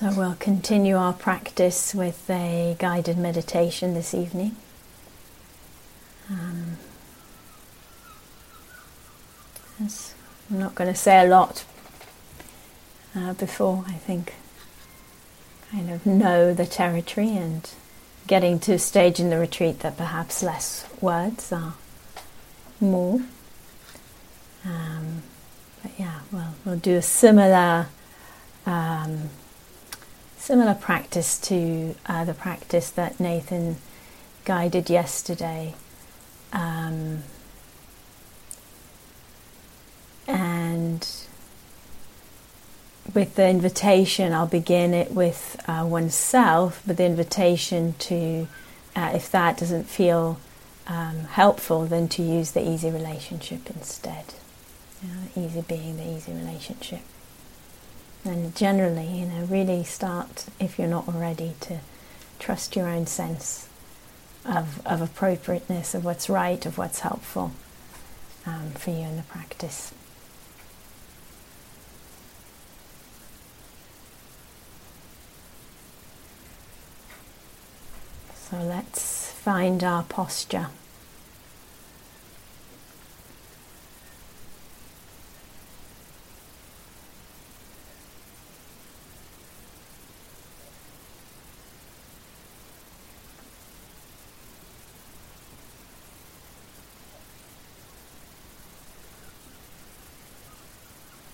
So we'll continue our practice with a guided meditation this evening. Um, I'm not going to say a lot uh, before, I think, kind of know the territory and getting to a stage in the retreat that perhaps less words are more. Um, but yeah, well, we'll do a similar Similar practice to uh, the practice that Nathan guided yesterday. Um, and with the invitation, I'll begin it with uh, oneself, but the invitation to, uh, if that doesn't feel um, helpful, then to use the easy relationship instead. Easy being the easy relationship. And generally, you know, really start, if you're not already, to trust your own sense of, of appropriateness, of what's right, of what's helpful um, for you in the practice. So let's find our posture.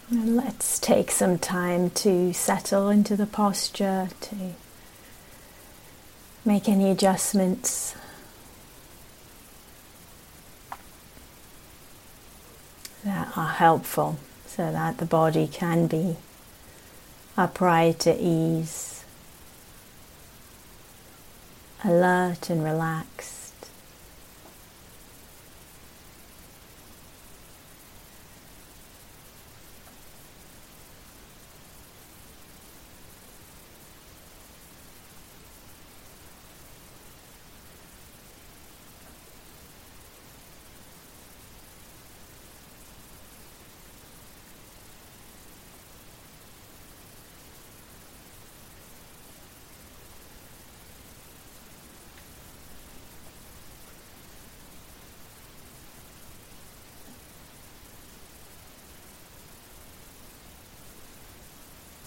And let's take some time to settle into the posture, to make any adjustments. That are helpful so that the body can be upright at ease, alert and relaxed.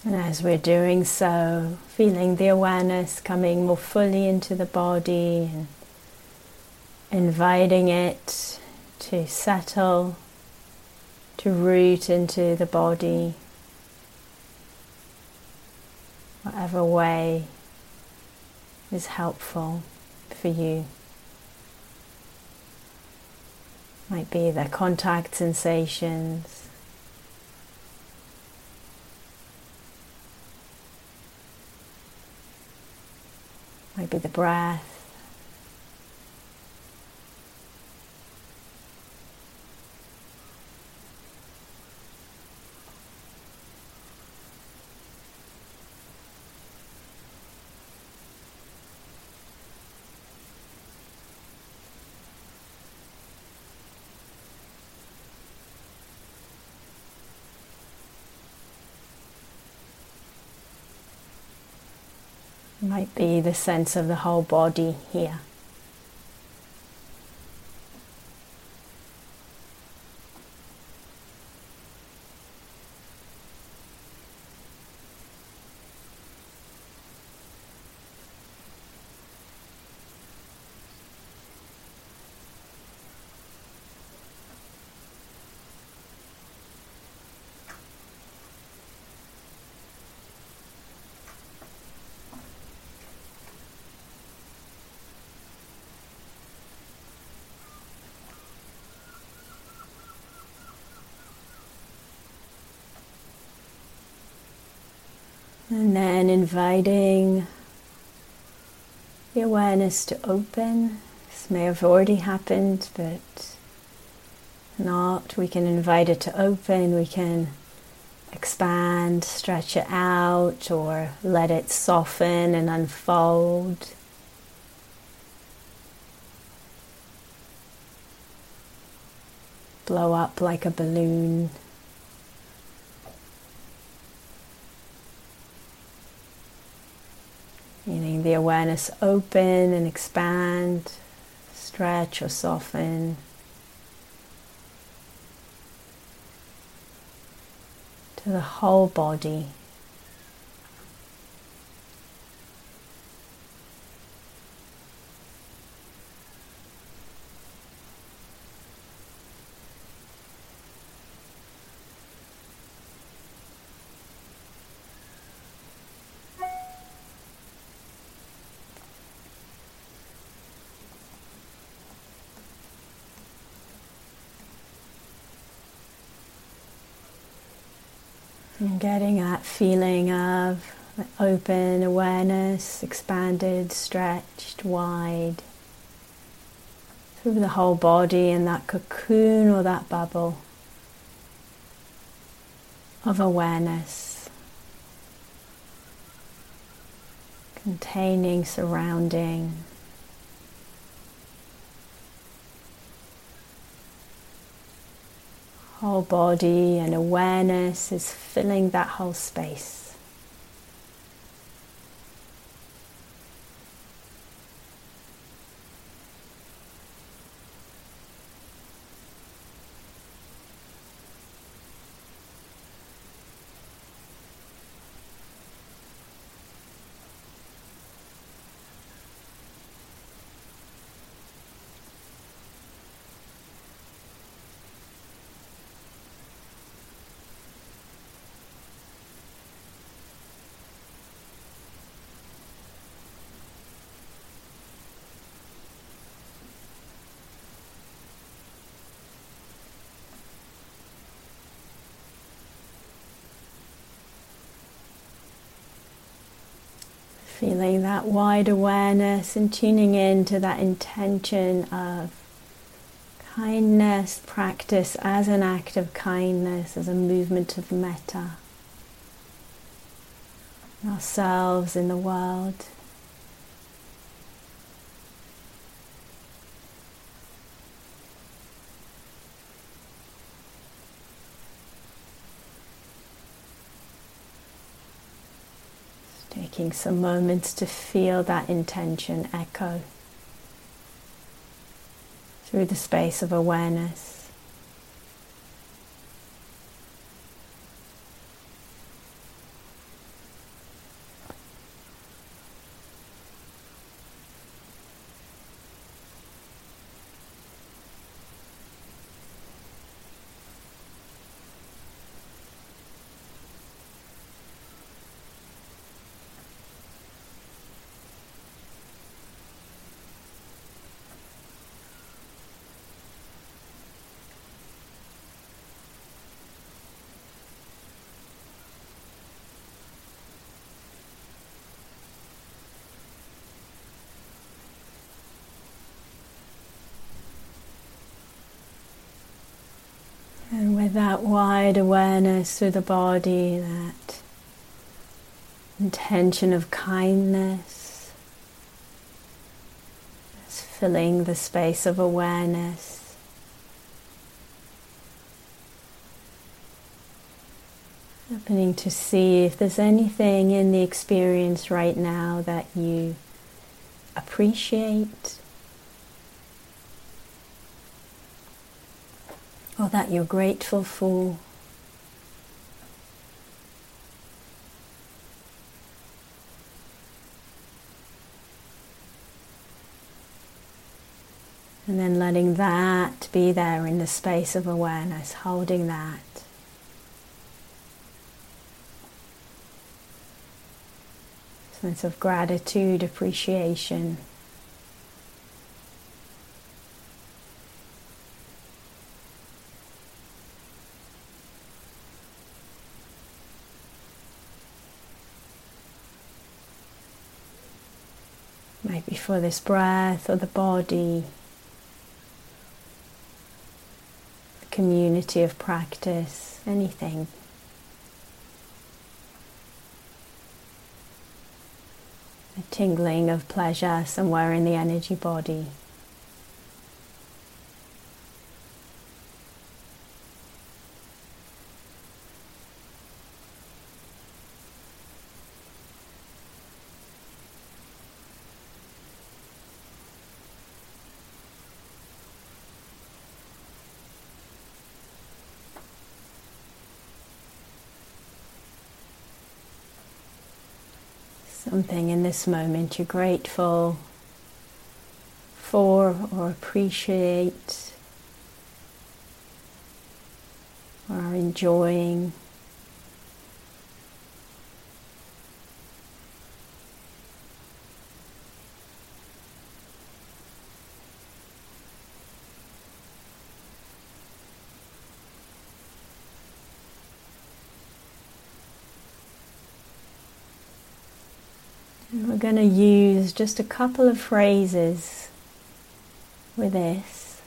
And as we're doing so, feeling the awareness coming more fully into the body and inviting it to settle, to root into the body, whatever way is helpful for you. Might be the contact sensations maybe the breath. Be the sense of the whole body here. And then inviting the awareness to open. This may have already happened, but not. We can invite it to open. We can expand, stretch it out, or let it soften and unfold. Blow up like a balloon. The awareness open and expand, stretch or soften. To the whole body. And getting that feeling of open awareness, expanded, stretched, wide through the whole body in that cocoon or that bubble of awareness, containing, surrounding. Whole body and awareness is filling that whole space. Feeling that wide awareness and tuning in to that intention of kindness, practice as an act of kindness, as a movement of metta. Ourselves in the world. Taking some moments to feel that intention echo through the space of awareness. And with that wide awareness through the body, that intention of kindness, is filling the space of awareness. Opening to see if there's anything in the experience right now that you appreciate or that you're grateful for. And then letting that be there in the space of awareness, holding that. Sense of gratitude, appreciation. Maybe for this breath or the body, the community of practice, anything. A tingling of pleasure somewhere in the energy body. Something in this moment you're grateful for or appreciate or are enjoying. And we're going to use just a couple of phrases with this.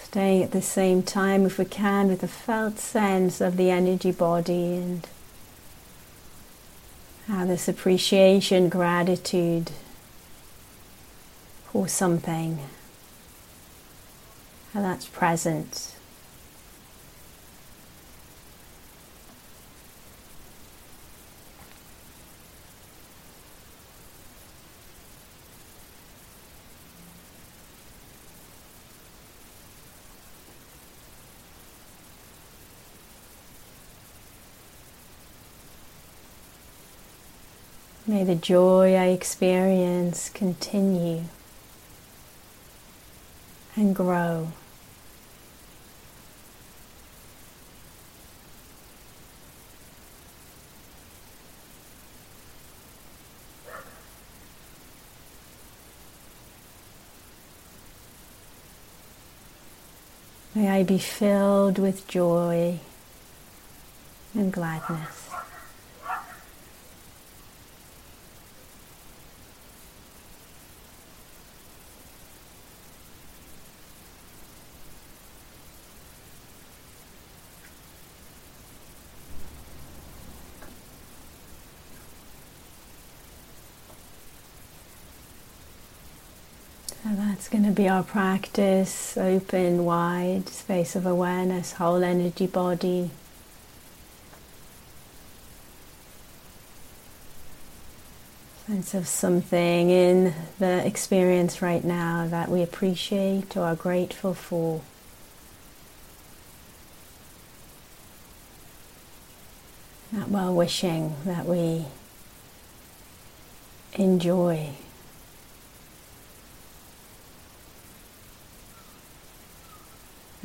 Staying at the same time, if we can, with a felt sense of the energy body and how this appreciation, gratitude for something, how that's present. May the joy I experience continue and grow. May I be filled with joy and gladness. So that's going to be our practice open, wide space of awareness, whole energy body. Sense of something in the experience right now that we appreciate or are grateful for. That well wishing that we enjoy.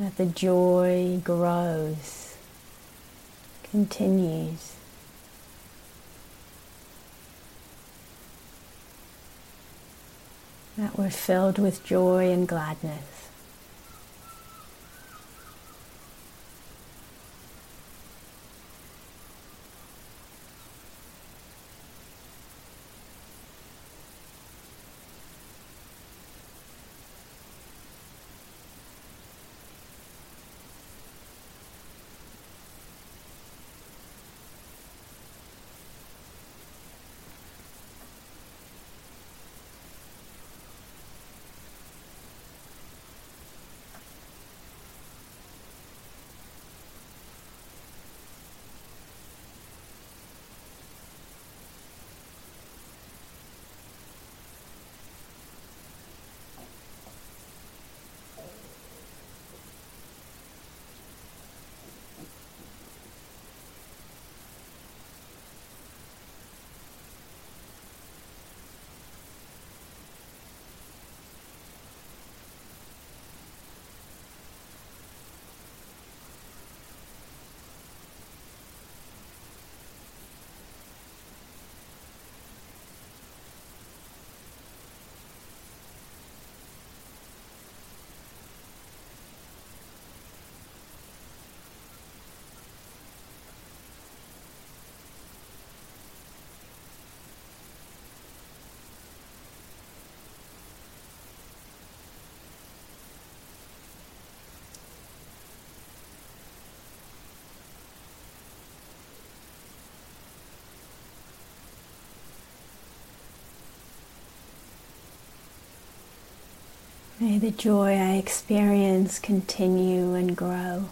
That the joy grows, continues. That we're filled with joy and gladness. May the joy I experience continue and grow.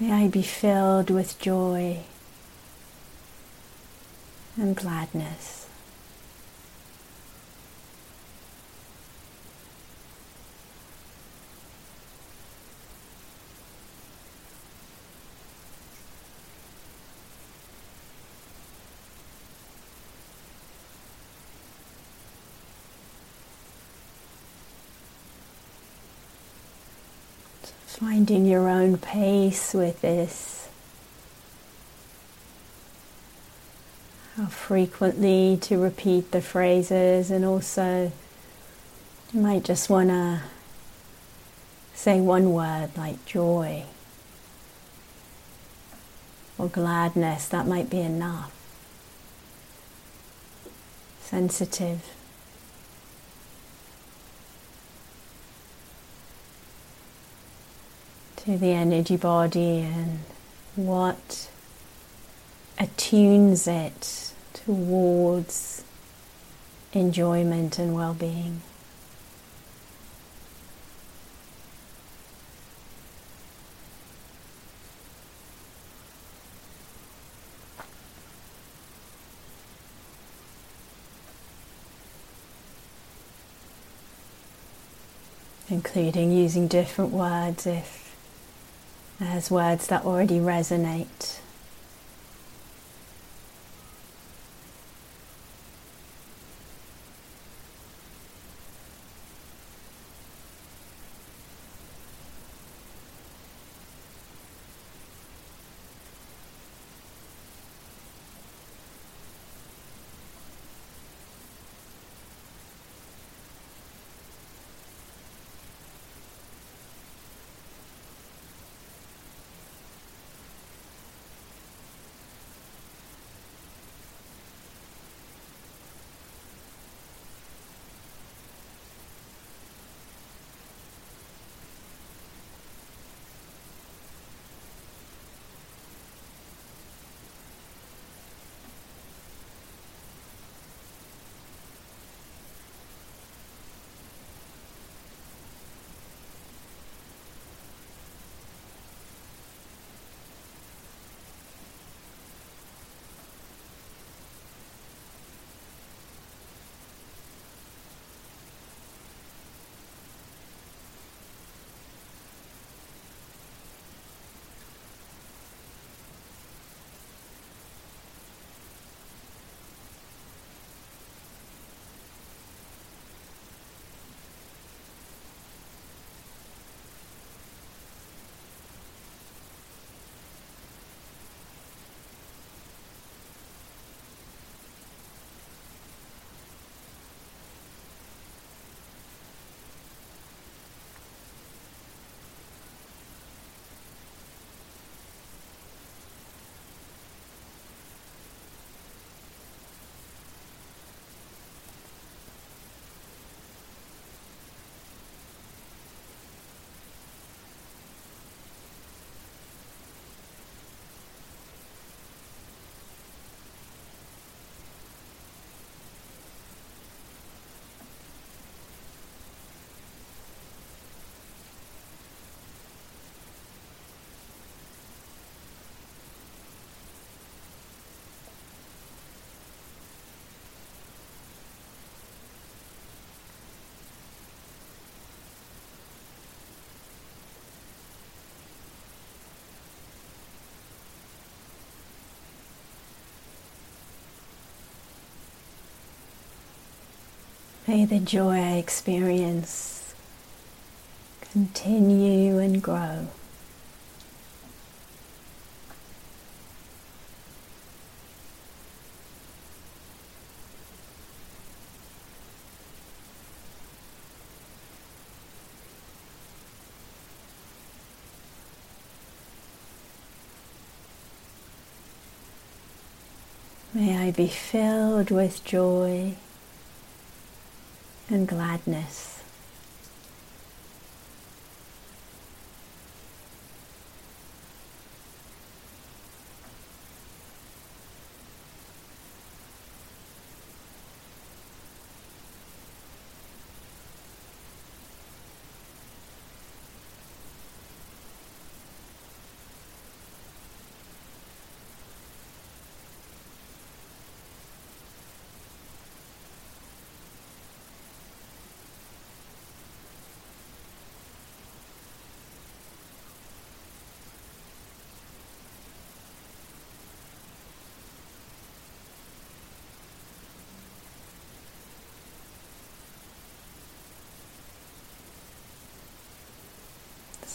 May I be filled with joy and gladness. Finding your own pace with this. How frequently to repeat the phrases, and also you might just want to say one word like joy or gladness, that might be enough. Sensitive. To the energy body and what attunes it towards enjoyment and well being. including using different words if as words that already resonate. May the joy I experience continue and grow. May I be filled with joy and gladness.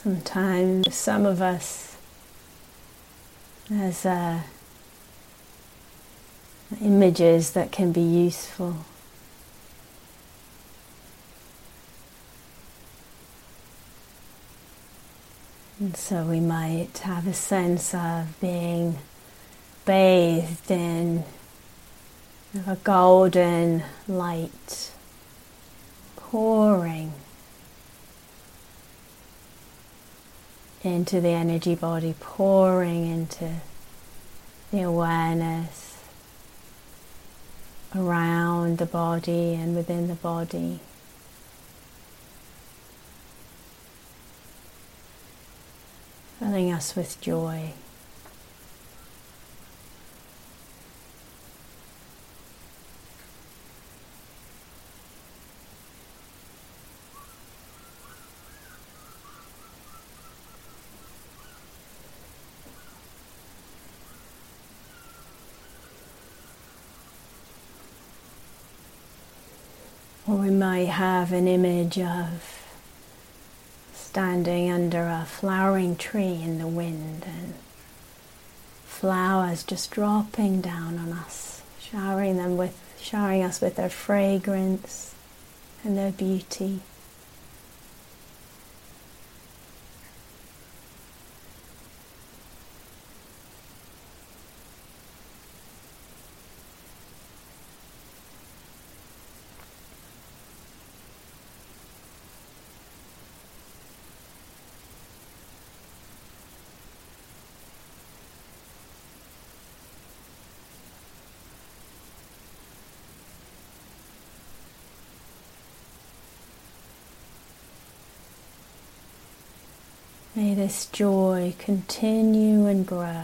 Sometimes, some of us, as uh, images that can be useful. And so we might have a sense of being bathed in a golden light pouring into the energy body, pouring into the awareness around the body and within the body. filling us with joy. Might have an image of standing under a flowering tree in the wind and flowers just dropping down on us, showering them with showering us with their fragrance and their beauty. This joy continue and grow.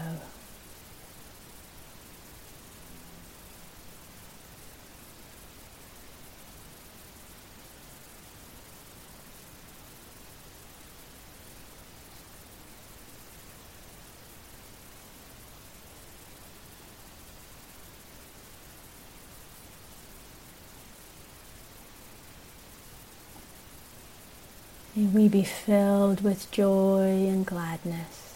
May we be filled with joy and gladness.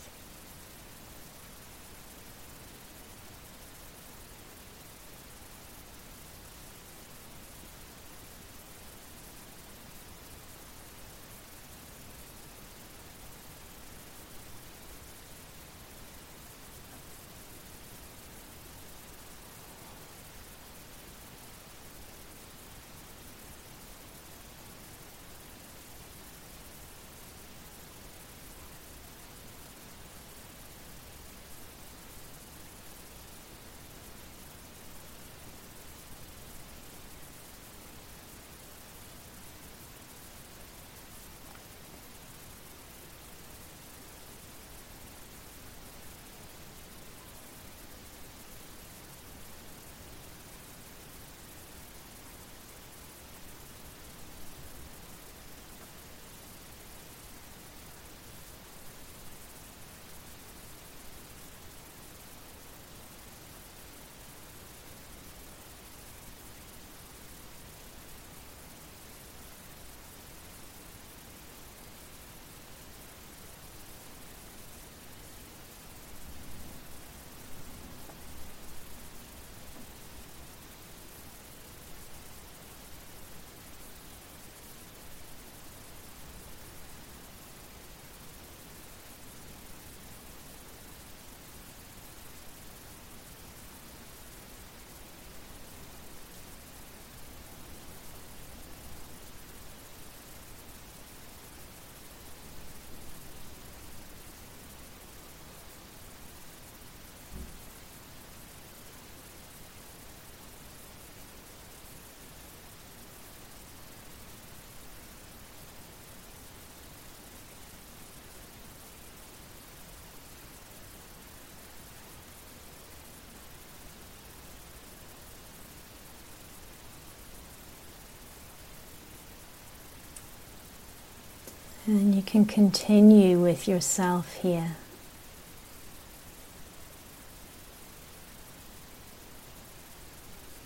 And you can continue with yourself here.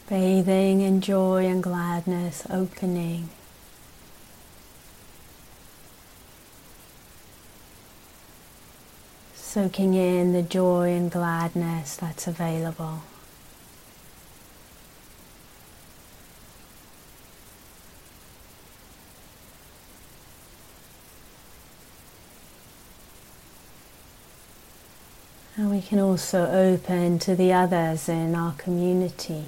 Bathing in joy and gladness, opening. soaking in the joy and gladness that's available. And we can also open to the others in our community,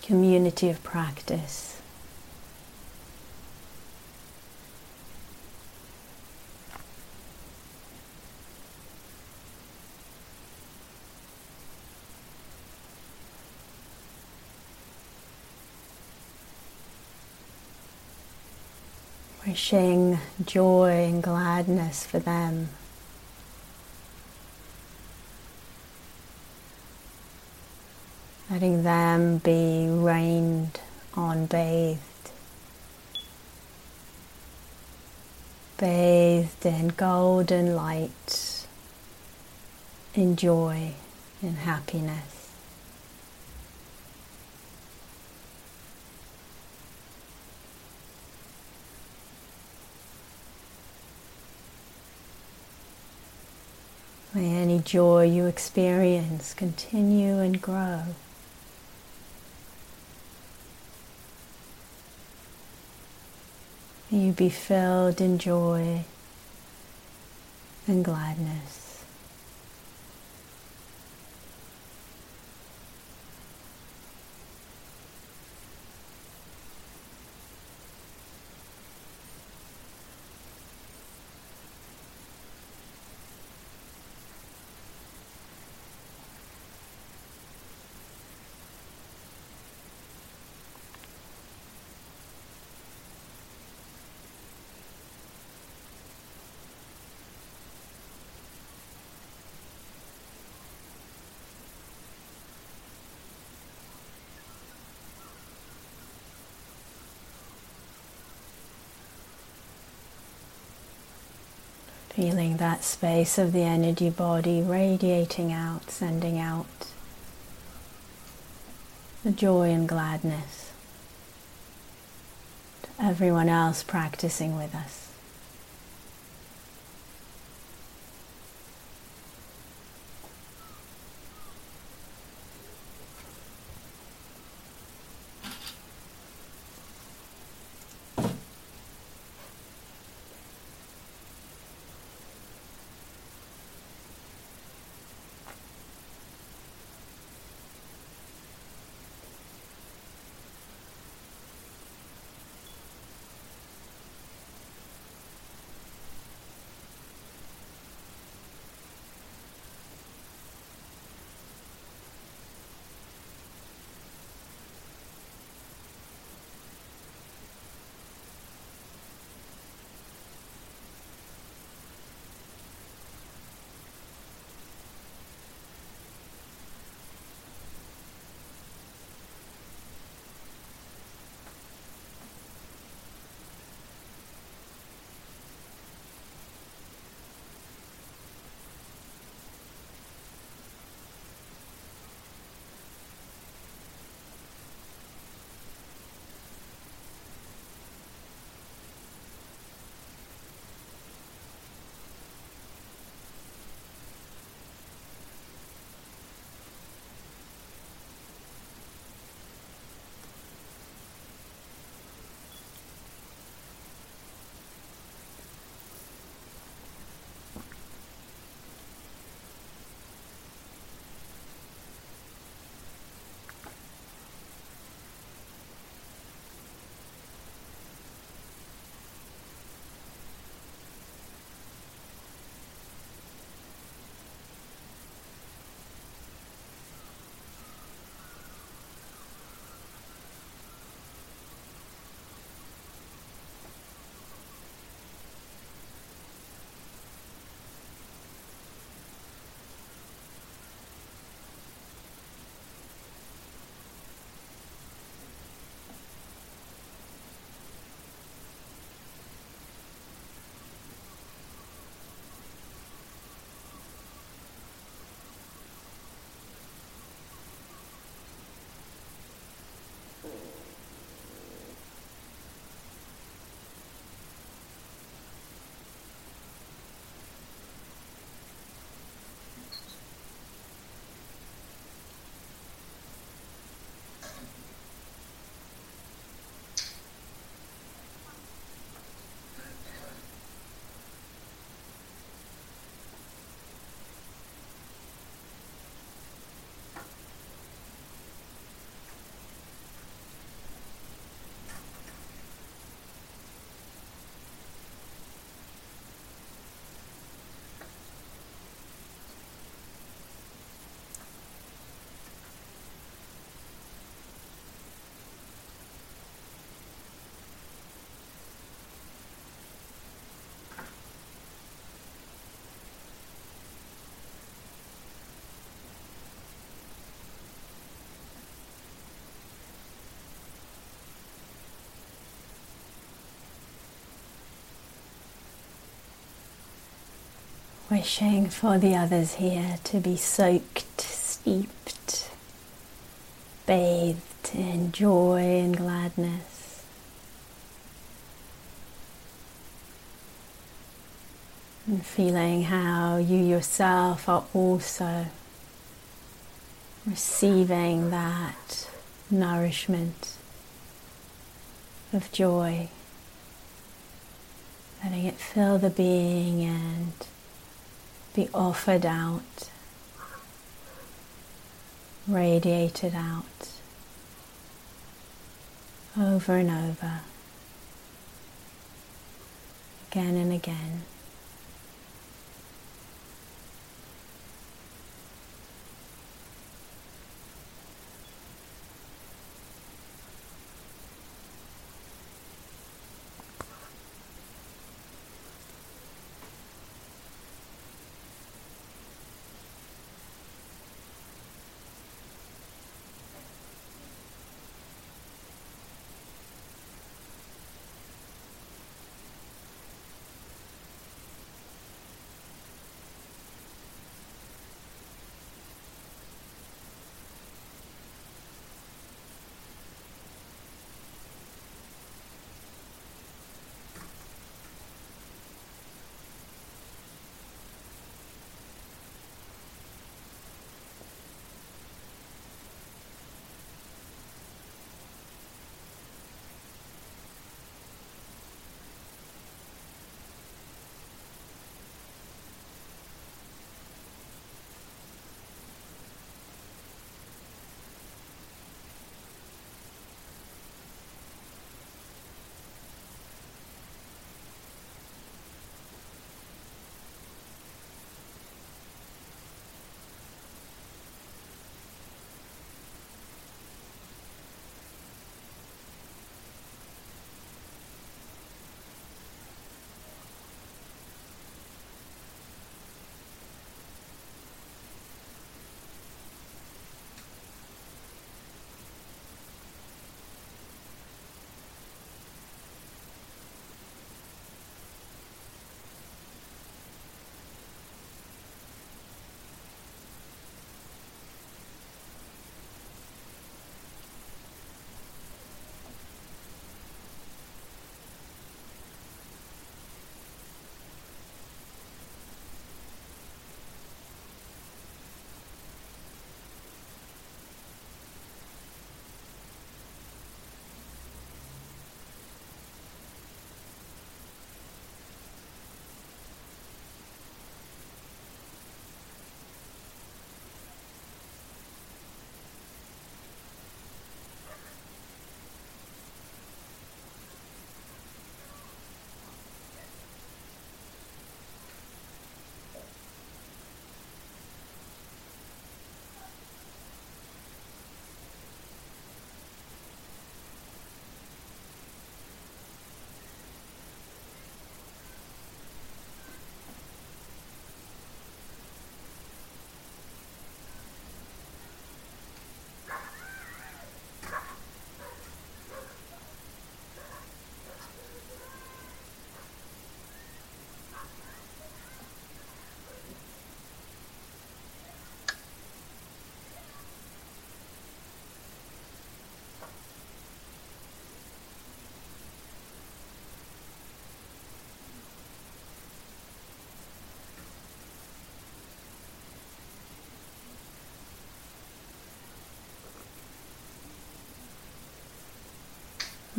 community of practice. wishing joy and gladness for them. Letting them be rained on, bathed. Bathed in golden light, in joy, in happiness. May any joy you experience continue and grow. You be filled in joy and gladness. Feeling that space of the energy body radiating out, sending out the joy and gladness to everyone else practicing with us. Wishing for the others here to be soaked, steeped, bathed in joy and gladness. And feeling how you yourself are also receiving that nourishment of joy, letting it fill the being and be offered out, radiated out over and over, again and again.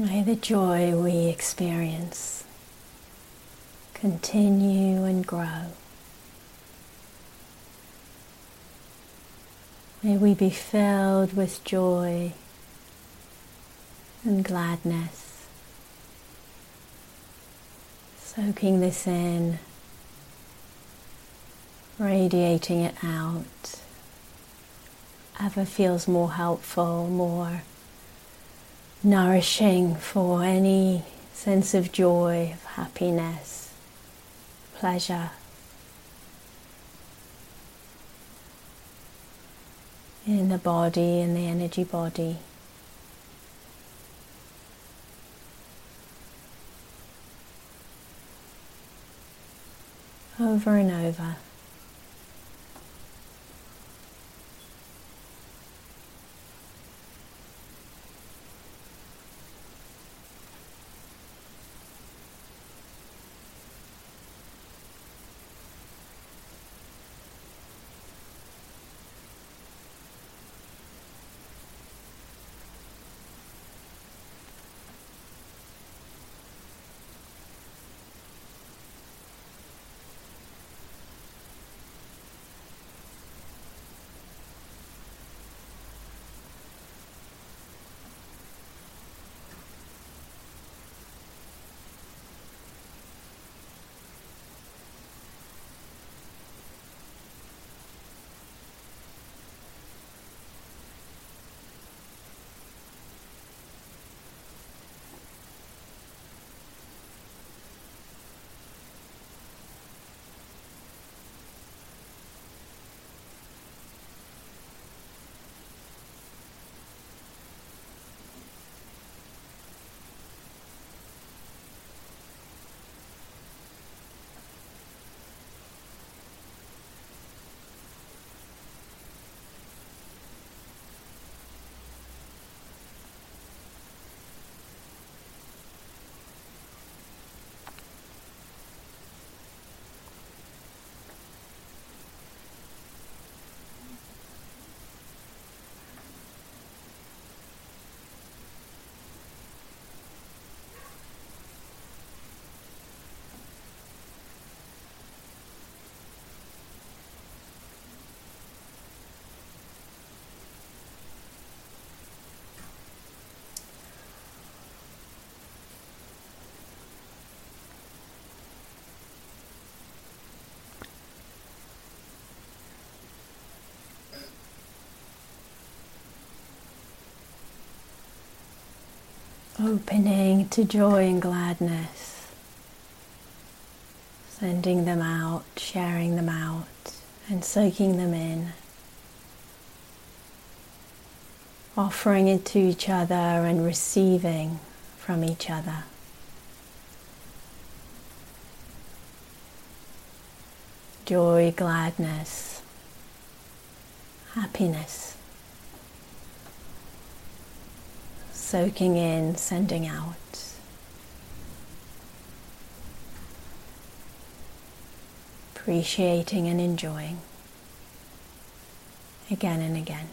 May the joy we experience continue and grow. May we be filled with joy and gladness, soaking this in, radiating it out, ever feels more helpful, more nourishing for any sense of joy, of happiness, pleasure. In the body, in the energy body. over and over. Opening to joy and gladness, sending them out, sharing them out, and soaking them in, offering it to each other and receiving from each other. Joy, gladness, happiness. Soaking in, sending out. Appreciating and enjoying again and again.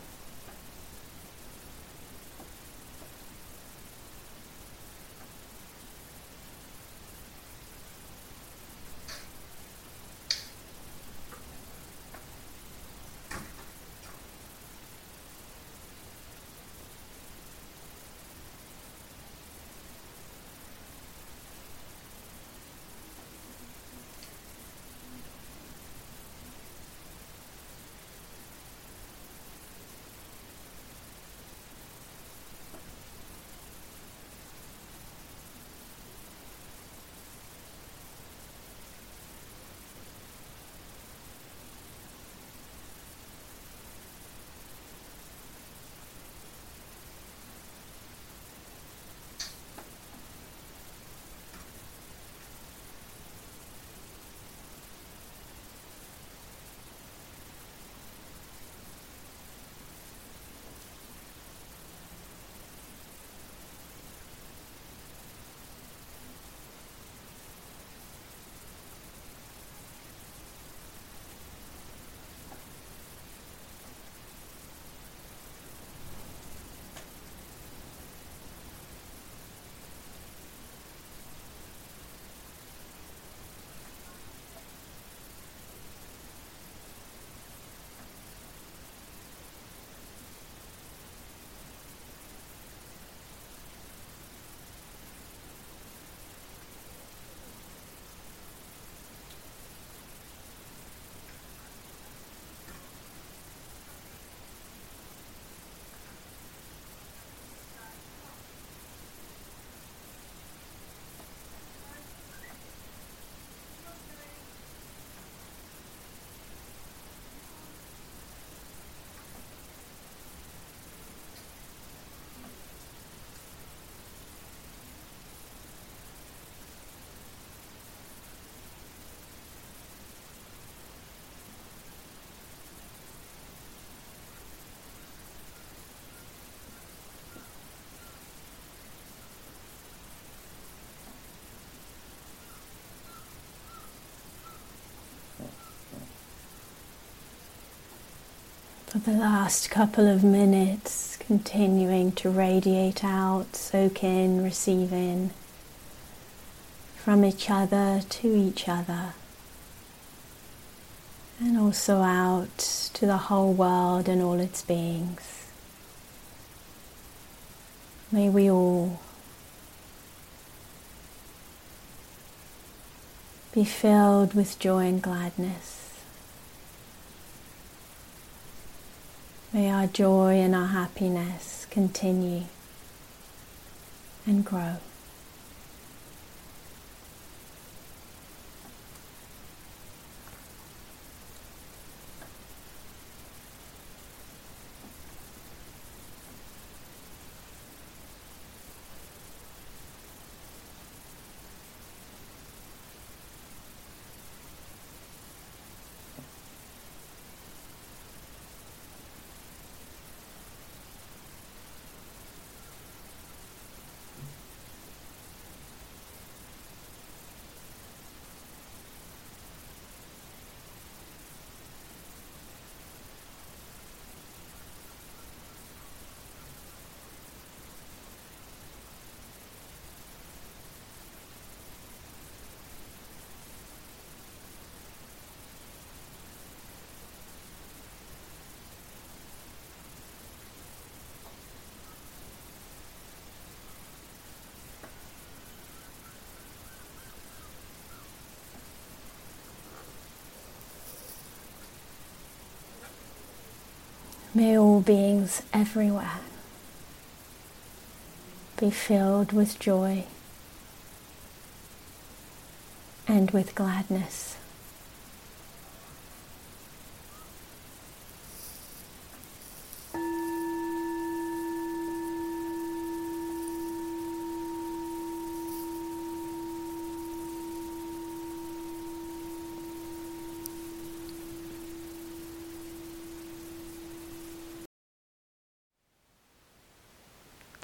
For the last couple of minutes, continuing to radiate out, soak in, receive in from each other to each other, and also out to the whole world and all its beings. May we all be filled with joy and gladness. May our joy and our happiness continue and grow. May all beings everywhere be filled with joy and with gladness.